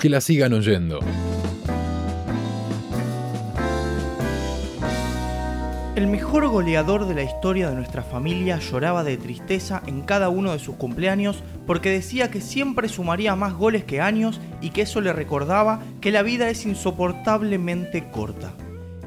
Que la sigan oyendo. El mejor goleador de la historia de nuestra familia lloraba de tristeza en cada uno de sus cumpleaños porque decía que siempre sumaría más goles que años y que eso le recordaba que la vida es insoportablemente corta.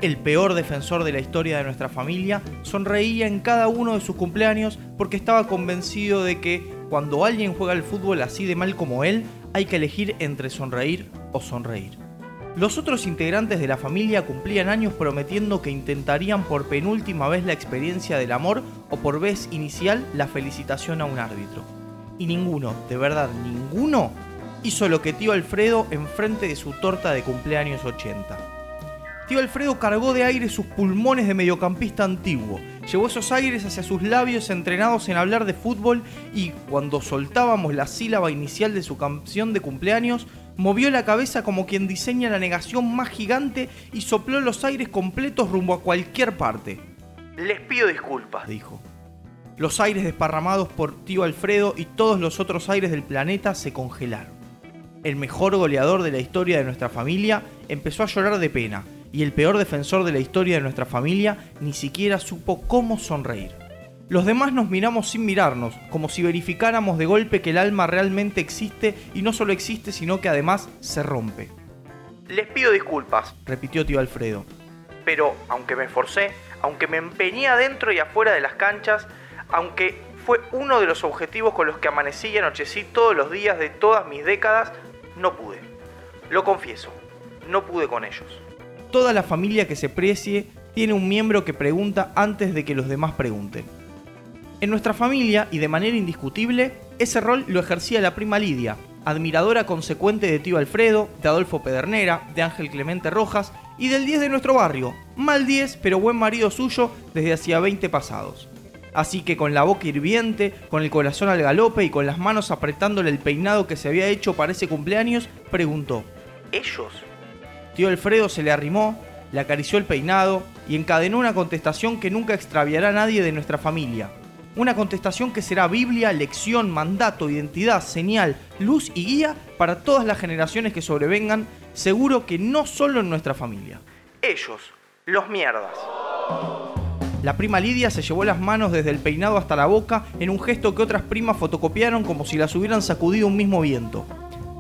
El peor defensor de la historia de nuestra familia sonreía en cada uno de sus cumpleaños porque estaba convencido de que cuando alguien juega al fútbol así de mal como él, hay que elegir entre sonreír o sonreír. Los otros integrantes de la familia cumplían años prometiendo que intentarían por penúltima vez la experiencia del amor o por vez inicial la felicitación a un árbitro. Y ninguno, de verdad ninguno, hizo lo que tío Alfredo enfrente de su torta de cumpleaños 80. Tío Alfredo cargó de aire sus pulmones de mediocampista antiguo, llevó esos aires hacia sus labios entrenados en hablar de fútbol y, cuando soltábamos la sílaba inicial de su canción de cumpleaños, movió la cabeza como quien diseña la negación más gigante y sopló los aires completos rumbo a cualquier parte. Les pido disculpas, dijo. Los aires desparramados por tío Alfredo y todos los otros aires del planeta se congelaron. El mejor goleador de la historia de nuestra familia empezó a llorar de pena y el peor defensor de la historia de nuestra familia ni siquiera supo cómo sonreír. Los demás nos miramos sin mirarnos, como si verificáramos de golpe que el alma realmente existe y no solo existe, sino que además se rompe. Les pido disculpas, repitió tío Alfredo. Pero, aunque me esforcé, aunque me empeñé adentro y afuera de las canchas, aunque fue uno de los objetivos con los que amanecí y anochecí todos los días de todas mis décadas, no pude. Lo confieso, no pude con ellos. Toda la familia que se precie tiene un miembro que pregunta antes de que los demás pregunten. En nuestra familia, y de manera indiscutible, ese rol lo ejercía la prima Lidia, admiradora consecuente de tío Alfredo, de Adolfo Pedernera, de Ángel Clemente Rojas y del 10 de nuestro barrio, mal 10 pero buen marido suyo desde hacía 20 pasados. Así que con la boca hirviente, con el corazón al galope y con las manos apretándole el peinado que se había hecho para ese cumpleaños, preguntó, ¿ellos? Tío Alfredo se le arrimó, le acarició el peinado y encadenó una contestación que nunca extraviará a nadie de nuestra familia. Una contestación que será Biblia, lección, mandato, identidad, señal, luz y guía para todas las generaciones que sobrevengan, seguro que no solo en nuestra familia. Ellos, los mierdas. La prima Lidia se llevó las manos desde el peinado hasta la boca en un gesto que otras primas fotocopiaron como si las hubieran sacudido un mismo viento.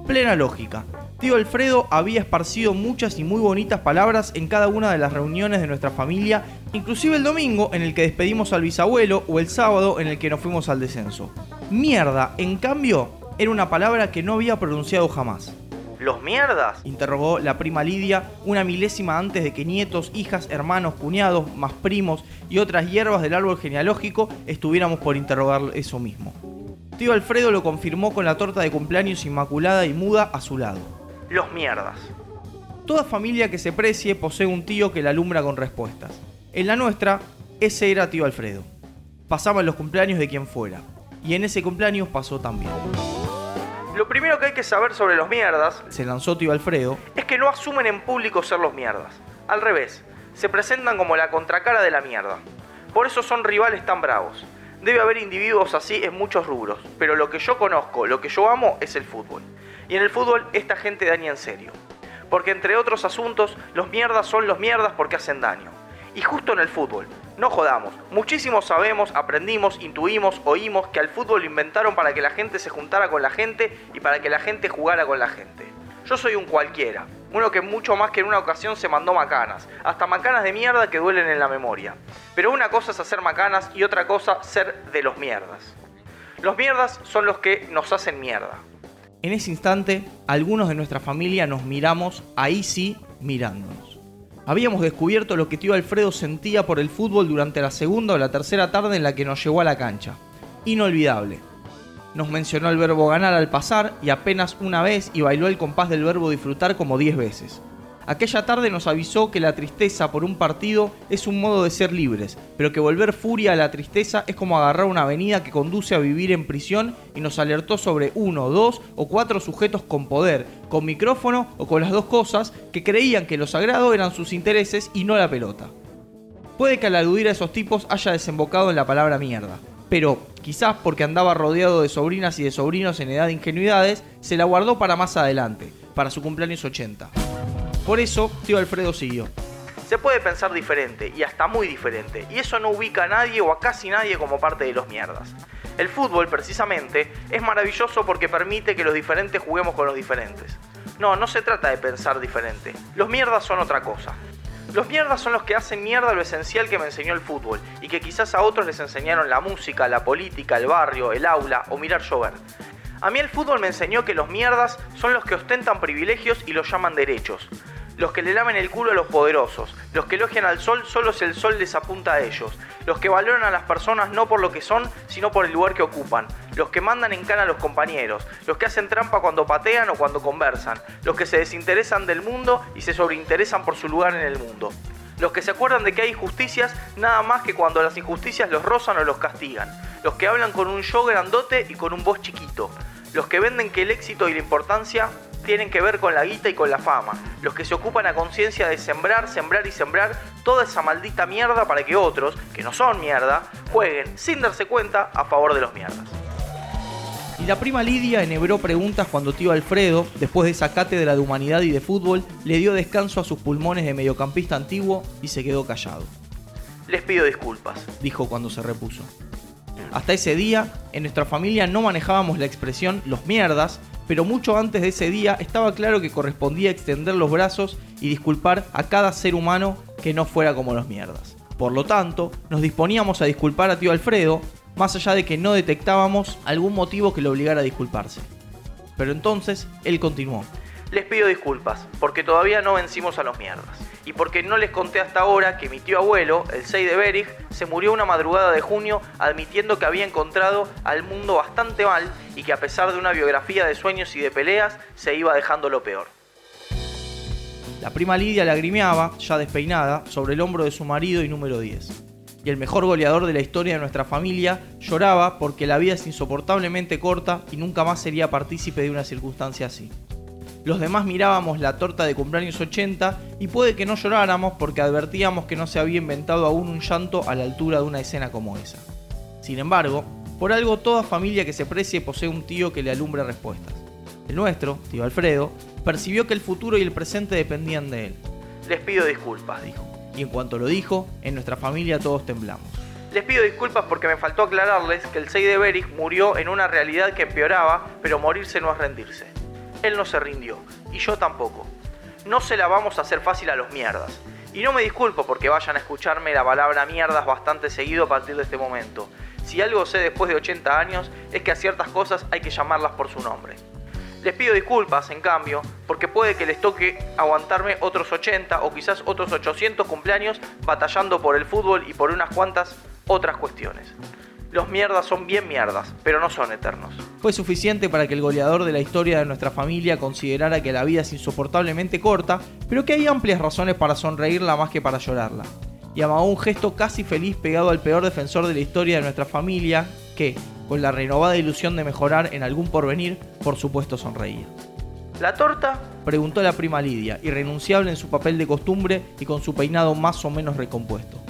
Plena lógica. Tío Alfredo había esparcido muchas y muy bonitas palabras en cada una de las reuniones de nuestra familia, inclusive el domingo en el que despedimos al bisabuelo o el sábado en el que nos fuimos al descenso. Mierda, en cambio, era una palabra que no había pronunciado jamás. ¿Los mierdas? interrogó la prima Lidia una milésima antes de que nietos, hijas, hermanos, cuñados, más primos y otras hierbas del árbol genealógico estuviéramos por interrogar eso mismo. Tío Alfredo lo confirmó con la torta de cumpleaños inmaculada y muda a su lado los mierdas. Toda familia que se precie posee un tío que la alumbra con respuestas. En la nuestra, ese era tío Alfredo. Pasaban los cumpleaños de quien fuera. Y en ese cumpleaños pasó también. Lo primero que hay que saber sobre los mierdas, se lanzó tío Alfredo, es que no asumen en público ser los mierdas. Al revés, se presentan como la contracara de la mierda. Por eso son rivales tan bravos. Debe haber individuos así en muchos rubros, pero lo que yo conozco, lo que yo amo es el fútbol. Y en el fútbol esta gente daña en serio. Porque entre otros asuntos, los mierdas son los mierdas porque hacen daño. Y justo en el fútbol, no jodamos, muchísimos sabemos, aprendimos, intuimos, oímos que al fútbol lo inventaron para que la gente se juntara con la gente y para que la gente jugara con la gente. Yo soy un cualquiera, uno que mucho más que en una ocasión se mandó macanas, hasta macanas de mierda que duelen en la memoria. Pero una cosa es hacer macanas y otra cosa ser de los mierdas. Los mierdas son los que nos hacen mierda. En ese instante, algunos de nuestra familia nos miramos, ahí sí, mirándonos. Habíamos descubierto lo que tío Alfredo sentía por el fútbol durante la segunda o la tercera tarde en la que nos llevó a la cancha. Inolvidable. Nos mencionó el verbo ganar al pasar y apenas una vez y bailó el compás del verbo disfrutar como diez veces. Aquella tarde nos avisó que la tristeza por un partido es un modo de ser libres, pero que volver furia a la tristeza es como agarrar una avenida que conduce a vivir en prisión y nos alertó sobre uno, dos o cuatro sujetos con poder, con micrófono o con las dos cosas que creían que lo sagrado eran sus intereses y no la pelota. Puede que al aludir a esos tipos haya desembocado en la palabra mierda, pero quizás porque andaba rodeado de sobrinas y de sobrinos en edad de ingenuidades, se la guardó para más adelante para su cumpleaños 80. Por eso, tío Alfredo siguió. Se puede pensar diferente, y hasta muy diferente, y eso no ubica a nadie o a casi nadie como parte de los mierdas. El fútbol, precisamente, es maravilloso porque permite que los diferentes juguemos con los diferentes. No, no se trata de pensar diferente. Los mierdas son otra cosa. Los mierdas son los que hacen mierda lo esencial que me enseñó el fútbol y que quizás a otros les enseñaron la música, la política, el barrio, el aula o mirar llover. A mí el fútbol me enseñó que los mierdas son los que ostentan privilegios y los llaman derechos los que le lamen el culo a los poderosos, los que elogian al sol solo si el sol les apunta a ellos, los que valoran a las personas no por lo que son, sino por el lugar que ocupan, los que mandan en cara a los compañeros, los que hacen trampa cuando patean o cuando conversan, los que se desinteresan del mundo y se sobreinteresan por su lugar en el mundo. Los que se acuerdan de que hay injusticias nada más que cuando las injusticias los rozan o los castigan. Los que hablan con un yo grandote y con un voz chiquito. Los que venden que el éxito y la importancia tienen que ver con la guita y con la fama. Los que se ocupan a conciencia de sembrar, sembrar y sembrar toda esa maldita mierda para que otros, que no son mierda, jueguen sin darse cuenta a favor de los mierdas. Y la prima Lidia enhebró preguntas cuando tío Alfredo, después de esa cátedra de humanidad y de fútbol, le dio descanso a sus pulmones de mediocampista antiguo y se quedó callado. Les pido disculpas, dijo cuando se repuso. Hasta ese día, en nuestra familia no manejábamos la expresión los mierdas, pero mucho antes de ese día estaba claro que correspondía extender los brazos y disculpar a cada ser humano que no fuera como los mierdas. Por lo tanto, nos disponíamos a disculpar a tío Alfredo, más allá de que no detectábamos algún motivo que le obligara a disculparse. Pero entonces, él continuó. Les pido disculpas, porque todavía no vencimos a los mierdas. Y porque no les conté hasta ahora que mi tío abuelo, el 6 de Berich, se murió una madrugada de junio admitiendo que había encontrado al mundo bastante mal y que a pesar de una biografía de sueños y de peleas, se iba dejando lo peor. La prima Lidia lagrimeaba, ya despeinada, sobre el hombro de su marido y número 10. Y el mejor goleador de la historia de nuestra familia lloraba porque la vida es insoportablemente corta y nunca más sería partícipe de una circunstancia así. Los demás mirábamos la torta de cumpleaños 80 y puede que no lloráramos porque advertíamos que no se había inventado aún un llanto a la altura de una escena como esa. Sin embargo, por algo toda familia que se precie posee un tío que le alumbre respuestas. El nuestro, tío Alfredo, percibió que el futuro y el presente dependían de él. Les pido disculpas, dijo. Y en cuanto lo dijo, en nuestra familia todos temblamos. Les pido disculpas porque me faltó aclararles que el 6 de Berich murió en una realidad que empeoraba, pero morirse no es rendirse. Él no se rindió, y yo tampoco. No se la vamos a hacer fácil a los mierdas. Y no me disculpo porque vayan a escucharme la palabra mierdas bastante seguido a partir de este momento. Si algo sé después de 80 años es que a ciertas cosas hay que llamarlas por su nombre. Les pido disculpas, en cambio, porque puede que les toque aguantarme otros 80 o quizás otros 800 cumpleaños batallando por el fútbol y por unas cuantas otras cuestiones. Los mierdas son bien mierdas, pero no son eternos. Fue suficiente para que el goleador de la historia de nuestra familia considerara que la vida es insoportablemente corta, pero que hay amplias razones para sonreírla más que para llorarla. Y amagó un gesto casi feliz pegado al peor defensor de la historia de nuestra familia, que, con la renovada ilusión de mejorar en algún porvenir, por supuesto sonreía. ¿La torta? preguntó la prima Lidia, irrenunciable en su papel de costumbre y con su peinado más o menos recompuesto.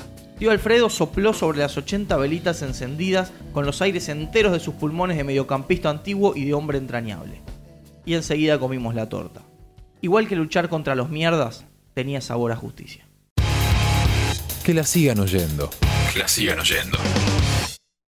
Tío Alfredo sopló sobre las 80 velitas encendidas con los aires enteros de sus pulmones de mediocampista antiguo y de hombre entrañable. Y enseguida comimos la torta. Igual que luchar contra los mierdas, tenía sabor a justicia. Que la sigan oyendo. Que la sigan oyendo.